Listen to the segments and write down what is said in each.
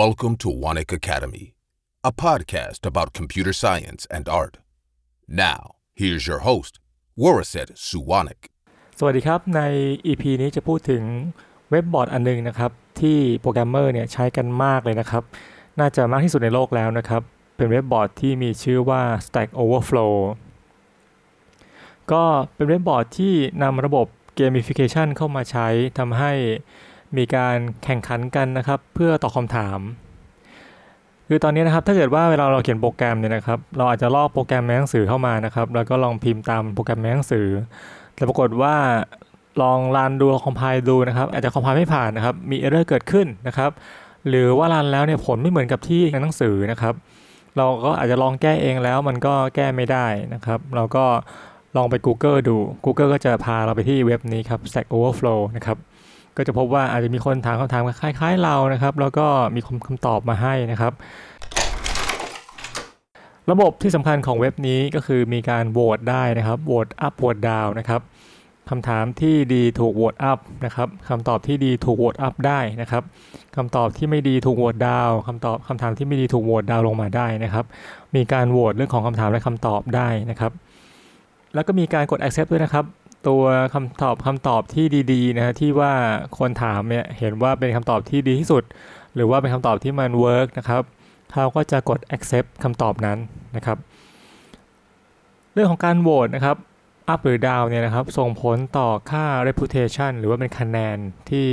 Welcome to Wanik Academy, a podcast about computer science and art. Now, here's your host, Waraset Suwanik. สวัสดีครับ ใน EP นี้จะพูดถึงเว็บบอร์ดอันนึงนะครับ ที่โปรแกรมเมอร์เนี่ยใช้กันมากเลยนะครับ น่าจะมากที่สุดในโลกแล้วนะครับ เป็นเว็บบอร์ดที่มีชื่อว่า Stack Overflow ก็เป็นเว็บบอร์ดที่นำระบบ Gamification เข้ามาใช้ทำให้ มีการแข่งขันกันนะครับ เพื่อตอบคำถาม คือตอนนี้นะครับถ้าเกิดว่าเวลาเราเขียนโปรแกรมเนี่ยนะครับ เราอาจจะลอกโปรแกรมในหนังสือเข้ามานะครับ แล้วก็ลองพิมพ์ตามโปรแกรมในหนังสือ แต่ปรากฏว่าลองรันดูคอมไพล์ดูนะครับ อาจจะคอมไพล์ไม่ผ่านนะครับ มีเอเรอร์เกิดขึ้นนะครับ หรือว่ารันแล้วเนี่ยผลไม่เหมือนกับที่ในหนังสือนะครับ เราก็อาจจะลองแก้เองแล้วมันก็แก้ไม่ได้นะครับ เราก็ลองไป Google ดู Google ก็จะพาเราไปที่เว็บนี้ครับ Stack Overflow นะครับ ก็จะพบว่าอาจจะมีคนถามคำถามคล้ายๆเรานะครับ แล้วก็มีคำตอบมาให้นะครับ ระบบที่สำคัญของเว็บนี้ก็คือมีการโหวตได้นะครับโหวตอัพโหวตดาวนะครับคำถามที่ดีถูกโหวตอัพนะครับคำตอบที่ดีถูกโหวตอัพได้นะครับคำตอบที่ไม่ดีถูกโหวตดาวคำตอบคำถามที่ไม่ดีถูกโหวตดาวลงมาได้นะครับ มีการโหวตเรื่องของคำถามและคำตอบได้นะครับ แล้วก็มีการกด accept ด้วยนะครับ ตัวคำตอบคำตอบที่ดีๆนะฮะที่ว่าคนถามเนี่ยเห็นว่าเป็นคำตอบที่ดีที่สุด หรือว่าเป็นคำตอบที่มัน work นะครับเขาก็จะกด accept คำตอบนั้นนะครับ เรื่องของการโหวตนะครับ up หรือ down เนี่ยนะครับ ส่งผลต่อค่า reputation หรือว่าเป็นคะแนนที่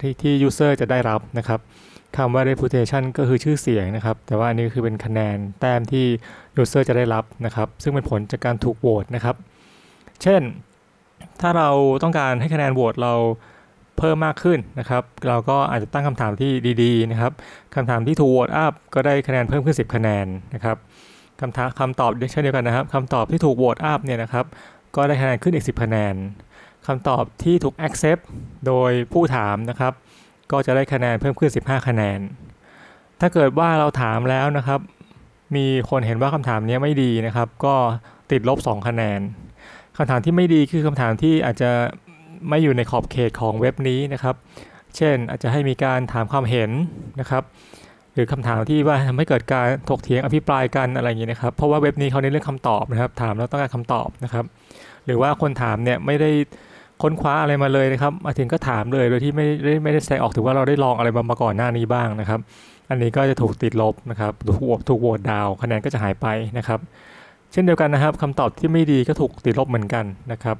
ที่ที่ user จะได้รับนะครับคำว่า reputation ก็คือชื่อเสียงนะครับ แต่ว่าอันนี้คือเป็นคะแนนแต้มที่ user จะได้รับนะครับ ซึ่งเป็นผลจากการถูกโหวตนะครับ เช่น ถ้าเราต้องการให้คะแนนโหวตเราเพิ่มมากขึ้นนะครับ เราก็อาจจะตั้งคำถามที่ดีๆนะครับคำถามที่ถูกโหวตอัพก็ได้คะแนนเพิ่มขึ้น 10 คะแนนนะครับคำถามคำตอบเช่นเดียวกันนะครับคำตอบที่ถูกโหวตอัพเนี่ยนะครับก็ได้คะแนนขึ้นอีก 10 คะแนนคำตอบที่ถูก accept โดยผู้ถามนะครับ ก็จะได้คะแนนเพิ่มขึ้น 15 คะแนน ถ้าเกิดว่าเราถามแล้วนะครับ มีคนเห็นว่าคำถามนี้ไม่ดีนะครับ ก็ติดลบ 2 คะแนน คำถามที่ไม่ดีคือคำถามที่อาจจะไม่อยู่ในขอบเขตของเว็บนี้นะครับ เช่นอาจจะให้มีการถามความเห็นนะครับหรือคำถามที่ว่าทำให้เกิดการถกเถียงอภิปรายกันอะไรอย่างนี้นะครับ เพราะว่าเว็บนี้เขาในเรื่องคำตอบนะครับ ถามแล้วต้องการคำตอบนะครับ หรือว่าคนถามเนี่ยไม่ได้ค้นคว้าอะไรมาเลยนะครับมาถึงก็ถามเลยโดยที่ไม่ได้ไม่ได้แสดงออกถึงว่าเราได้ลองอะไรมาก่อนหน้านี้บ้างนะครับ อันนี้ก็จะถูกติดลบนะครับ ถูกโหวตถูกโหวตดาว คะแนนก็จะหายไปนะครับ เช่นเดียวกันนะครับคำตอบที่ไม่ดีก็ถูกติดลบเหมือนกันนะครับ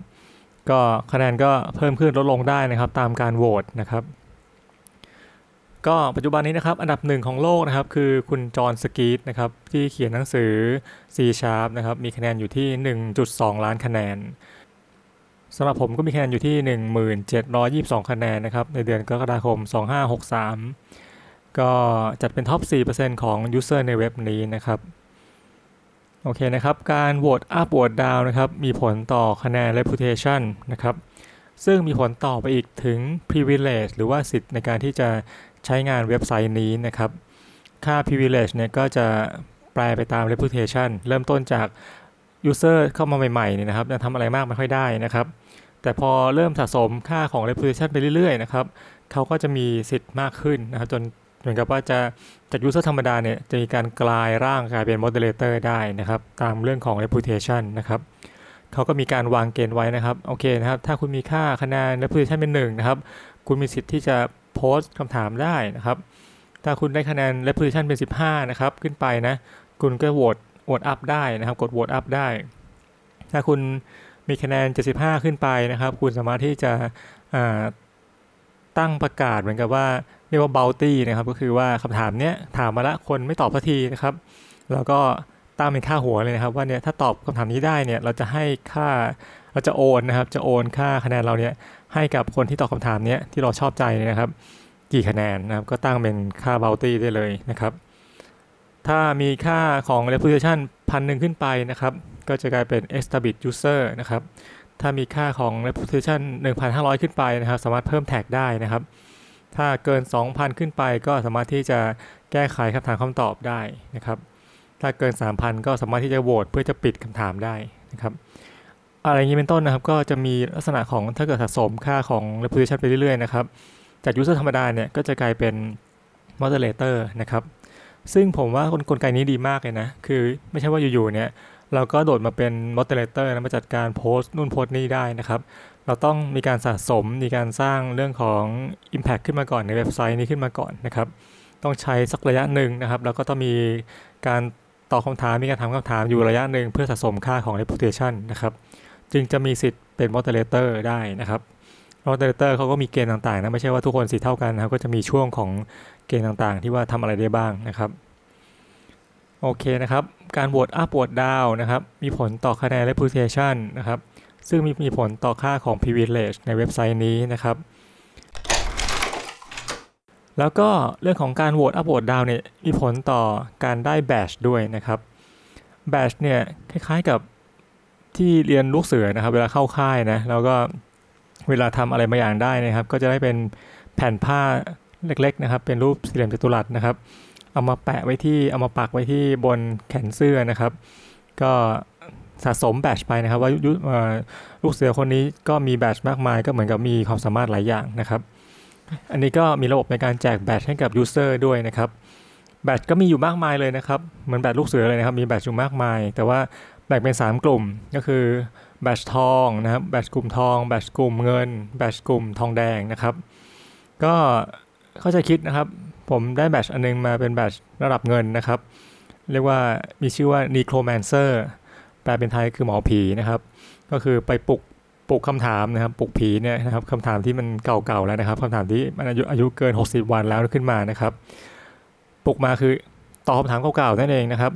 ก็คะแนนก็เพิ่มขึ้นลดลงได้นะครับ ตามการโหวตนะครับ ก็ปัจจุบันนี้นะครับ อันดับหนึ่งของโลกนะครับ คือคุณจอห์นสกีตนะครับ ที่เขียนหนังสือ C Sharp นะครับ มีคะแนนอยู่ที่ 1.2 ล้านคะแนนสำหรับผมก็มีคะแนนอยู่ที่ 1722 คะแนนนะครับ ในเดือนกรกฎาคม 2563 ก็จัดเป็น top 4%ของ user ในเว็บนี้นะครับ โอเคนะครับ การโหวต up โหวต down นะครับ มีผลต่อคะแนน reputation นะครับ ซึ่งมีผลต่อไปอีกถึง privilege หรือว่าสิทธิ์ในการที่จะใช้งานเว็บไซต์นี้นะครับ ค่า privilege เนี่ยก็จะแปลไปตาม reputation เริ่มต้นจาก user เข้ามาใหม่ๆเนี่ยนะครับยังทำอะไรมากไม่ค่อยได้นะครับ แต่พอเริ่มสะสมค่าของ reputation ไปเรื่อยๆนะครับ เขาก็จะมีสิทธิ์มากขึ้นนะครับจน เหมือนกับว่าจะจาก user ธรรมดาเนี่ยจะมีการกลายร่างกลายเป็น moderator ได้นะครับ ตามเรื่องของ reputation นะครับเขาก็มีการวางเกณฑ์ไว้นะครับ โอเคนะครับ ถ้าคุณมีค่าคะแนน reputation เป็นหนึ่งนะครับ คุณมีสิทธิ์ที่จะโพสต์คำถามได้นะครับ ถ้าคุณได้คะแนน reputation เป็น 15 นะครับ ขึ้นไปนะ คุณก็โหวตโหวตอัพได้นะครับ กดโหวตอัพได้ ถ้าคุณมีคะแนน 75 ขึ้นไปนะครับ คุณสามารถที่จะตั้งประกาศเหมือนกับว่า เรียกว่า bounty นะครับก็คือว่าคำถามเนี้ยถามมาละคนไม่ตอบสักทีนะครับ แล้วก็ตั้งเป็นค่าหัวเลยนะครับว่าเนี่ยถ้าตอบคำถามนี้ได้เนี่ยเราจะให้ค่าเราจะโอนนะครับ จะโอนค่าคะแนนเราเนี่ยให้กับคนที่ตอบคำถามเนี้ยที่เราชอบใจนะครับ กี่คะแนนนะครับก็ตั้งเป็นค่า bounty ได้เลยนะครับถ้ามีค่าของ reputation พันหนึ่งขึ้นไปนะครับ ก็จะกลายเป็น established user นะครับ ถ้ามีค่าของ reputation 1,500 ขึ้นไปนะครับ สามารถเพิ่มแท็กได้นะครับ ถ้าเกิน 2,000 ขึ้นไปก็สามารถที่จะแก้ไขคำถามคำตอบได้นะครับ ถ้าเกิน 3,000 ก็สามารถที่จะโหวตเพื่อจะปิดคำถามได้นะครับอะไรอย่างนี้เป็นต้นนะครับก็จะมีลักษณะของถ้าเกิดสะสมค่าของ reputation ไปเรื่อยๆนะครับจาก user ธรรมดาเนี่ยก็จะกลายเป็น moderator นะครับซึ่งผมว่ากลไกนี้ดีมากเลยนะ คือไม่ใช่ว่าอยู่ๆเนี่ยเราก็โดดมาเป็น moderator นะมาจัดการโพสต์นู่นโพสต์นี่ได้นะครับ เราต้องมีการสะสมมีการสร้างเรื่องของ Impact ขึ้นมาก่อนในเว็บไซต์นี้ขึ้นมาก่อนนะครับ ต้องใช้สักระยะหนึ่งนะครับ แล้วก็ต้องมีการตอบคำถามมีการถามคำถามอยู่ระยะหนึ่งเพื่อสะสมค่าของ reputation นะครับ จึงจะมีสิทธิ์เป็น moderator ได้นะครับ moderator เขาก็มีเกณฑ์ต่างๆนะไม่ใช่ว่าทุกคนสิทธิ์เท่ากันนะครับก็จะมีช่วงของเกณฑ์ต่างๆ ที่ว่าทำอะไรได้บ้างนะครับโอเคนะครับ การโหวตอัพโหวตดาวนะครับ มีผลต่อคะแนน reputation นะครับ ซึ่งมีมีผลต่อค่าของ privilege ในเว็บไซต์นี้นะครับ แล้วก็เรื่องของการโหวตอัพโหวตดาวเนี่ยมีผลต่อการได้แบชด้วยนะครับแบชเนี่ยคล้ายๆกับที่เรียนลูกเสือนะครับ เวลาเข้าค่ายนะแล้วก็เวลาทำอะไรบางอย่างได้นะครับ ก็จะได้เป็นแผ่นผ้าเล็กๆนะครับ เป็นรูปสี่เหลี่ยมจัตุรัสนะครับ เอามาแปะไว้ที่เอามาปักไว้ที่บนแขนเสื้อนะครับ ก็ สะสมแบชไปนะครับว่าลูกเสือคนนี้ก็มีแบชมากมายก็เหมือนกับมีความสามารถหลายอย่างนะครับ อันนี้ก็มีระบบในการแจกแบชให้กับยูเซอร์ด้วยนะครับแบชก็มีอยู่มากมายเลยนะครับ เหมือนแบชลูกเสือเลยนะครับ มีแบชอยู่มากมาย แต่ว่าแบ่งเป็น 3 กลุ่มก็คือแบชทองนะครับแบชกลุ่มทองแบชกลุ่มเงินแบชกลุ่มทองแดงนะครับ ก็เข้าใจคิดนะครับ ผมได้แบชอันนึงมาเป็นแบชระดับเงินนะครับ เรียกว่ามีชื่อว่า necromancer แปลเป็นไทยคือหมอผีนะครับ ก็คือไปปลุกปลุกคำถามนะครับปลุกผีเนี่ยนะครับคำถามที่มันเก่าๆแล้วนะครับคำถามที่มันอายุอายุเกิน 60 วันแล้วขึ้นมานะครับปลุกมาคือตอบคำถามเก่าๆนั่นเองนะครับ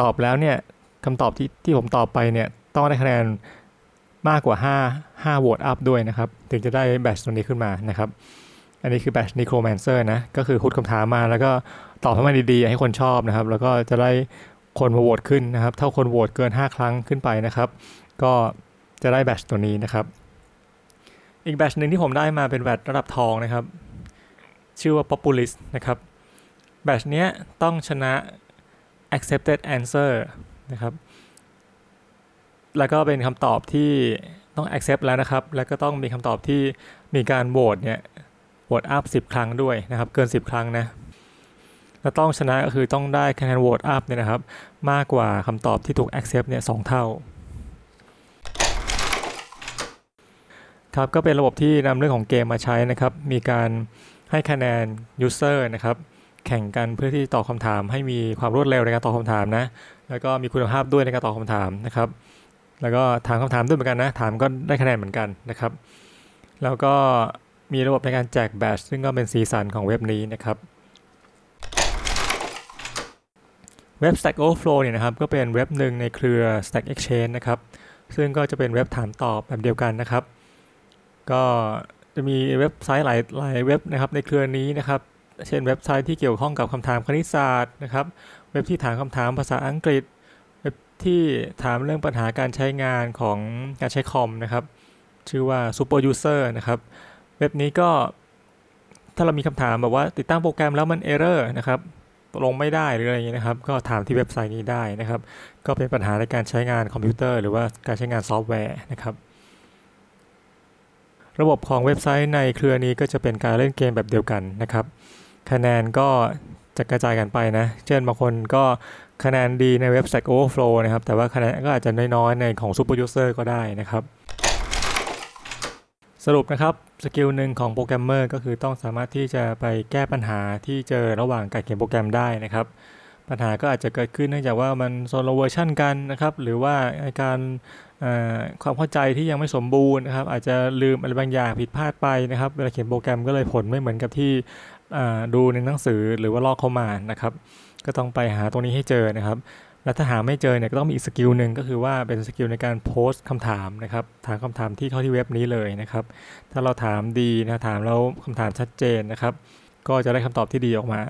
ตอบแล้วเนี่ยคำตอบที่ที่ผมตอบไปเนี่ยต้องได้คะแนนมากกว่า 5 5โหวตอัพด้วยนะครับ ถึงจะได้แบชตัวนี้ขึ้นมานะครับ อันนี้คือแบชนิโครแมนเซอร์นะ ก็คือคุดคำถามมาแล้วก็ตอบให้มันดีๆ ให้คนชอบนะครับ แล้วก็จะได้ คนมาโหวตขึ้นนะครับ ถ้าคนโหวตเกิน 5 ครั้งขึ้นไปนะครับ ก็จะได้แบชตัวนี้นะครับ อีกแบชหนึ่งที่ผมได้มาเป็นแบชระดับทองนะครับ ชื่อว่า populist นะครับแบชเนี้ยต้องชนะ accepted answer นะครับ แล้วก็เป็นคำตอบที่ต้อง accept แล้วนะครับ แล้วก็ต้องมีคำตอบที่มีการโหวตเนี่ยโหวตอัพ10 ครั้งด้วยนะครับ เกิน 10 ครั้งนะ แล้วต้องชนะก็คือต้องได้คะแนนโหวตอัพเนี่ยนะครับ มากกว่าคำตอบที่ถูก accept เนี่ยสเท่าครับก็เป็นระบบที่นำเรื่องของเกมมาใช้นะครับ มีการให้คะแนน user นะครับ แข่งกันเพื่อที่ตอบคำถาม ให้มีความรวดเร็วในการตอบคำถามนะ แล้วก็มีคุณภาพด้วยในการตอบคำถามนะครับ แล้วก็ถามคำถามด้วยเหมือนกันนะ ถามก็ได้คะแนนเหมือนกันนะครับ แล้วก็มีระบบในการแจกแบชซึ่งก็เป็นสีสันของเว็บนี้นะครับ เว็บ Stack Overflow เนี่ยนะครับก็เป็นเว็บหนึ่งในเครือ Stack Exchange นะครับซึ่งก็จะเป็นเว็บถามตอบแบบเดียวกันนะครับ ก็จะมีเว็บไซต์หลายหลายเว็บนะครับในเครือนี้นะครับเช่นเว็บไซต์ที่เกี่ยวข้องกับคำถามคณิตศาสตร์นะครับ เว็บที่ถามคำถามภาษาอังกฤษ เว็บที่ถามเรื่องปัญหาการใช้งานของการใช้คอมนะครับ ชื่อว่า Super User นะครับ เว็บนี้ก็ถ้าเรามีคำถามแบบว่าติดตั้งโปรแกรมแล้วมัน error นะครับ ลงไม่ได้หรืออะไรอย่างนี้นะครับ ก็ถามที่เว็บไซต์นี้ได้นะครับ ก็เป็นปัญหาในการใช้งานคอมพิวเตอร์ หรือว่าการใช้งานซอฟต์แวร์นะครับ ระบบของเว็บไซต์ในเครือนี้ก็จะเป็นการเล่นเกมแบบเดียวกันนะครับ คะแนนก็จะกระจายกันไปนะ เช่นบางคนก็คะแนนดีในเว็บ Stack Overflow นะครับ แต่ว่าคะแนนก็อาจจะน้อยๆในของ Super User ก็ได้นะครับ สรุปนะครับ skill หนึ่งของโปรแกรมเมอร์ก็คือต้องสามารถที่จะไปแก้ปัญหาที่เจอระหว่างการเขียนโปรแกรมได้นะครับ ปัญหาก็อาจจะเกิดขึ้นเนื่องจากว่ามันคนละเวอร์ชันกันนะครับ หรือว่าการความเข้าใจที่ยังไม่สมบูรณ์นะครับ อาจจะลืมอะไรบางอย่างผิดพลาดไปนะครับ เวลาเขียนโปรแกรมก็เลยผลไม่เหมือนกับที่ดูในหนังสือหรือว่าลอกเขามานะครับ ก็ต้องไปหาตรงนี้ให้เจอนะครับ แล้วถ้าหาไม่เจอเนี่ยก็ต้องมีอีก skill หนึ่งก็คือว่าเป็น skill ในการโพสต์คำถามนะครับถามคำถามที่เข้าที่เว็บนี้เลยนะครับ ถ้าเราถามดีนะถามแล้วคำถามชัดเจนนะครับ ก็จะได้คำตอบที่ดีออกมา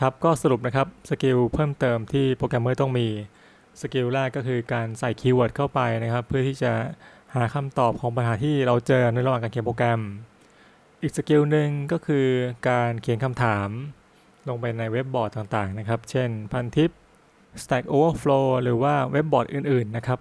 ครับก็สรุปนะครับ skill เพิ่มเติมที่โปรแกรมเมอร์ต้องมี skill แรกก็คือการใส่ keyword เข้าไปนะครับ เพื่อที่จะหาคำตอบของปัญหาที่เราเจอในระหว่างการเขียนโปรแกรม อีก skill หนึ่งก็คือการเขียนคำถามลงไปในเว็บบอร์ดต่างๆนะครับ เช่นพันทิป Stack Overflow หรือว่าเว็บบอร์ดอื่นๆนะครับ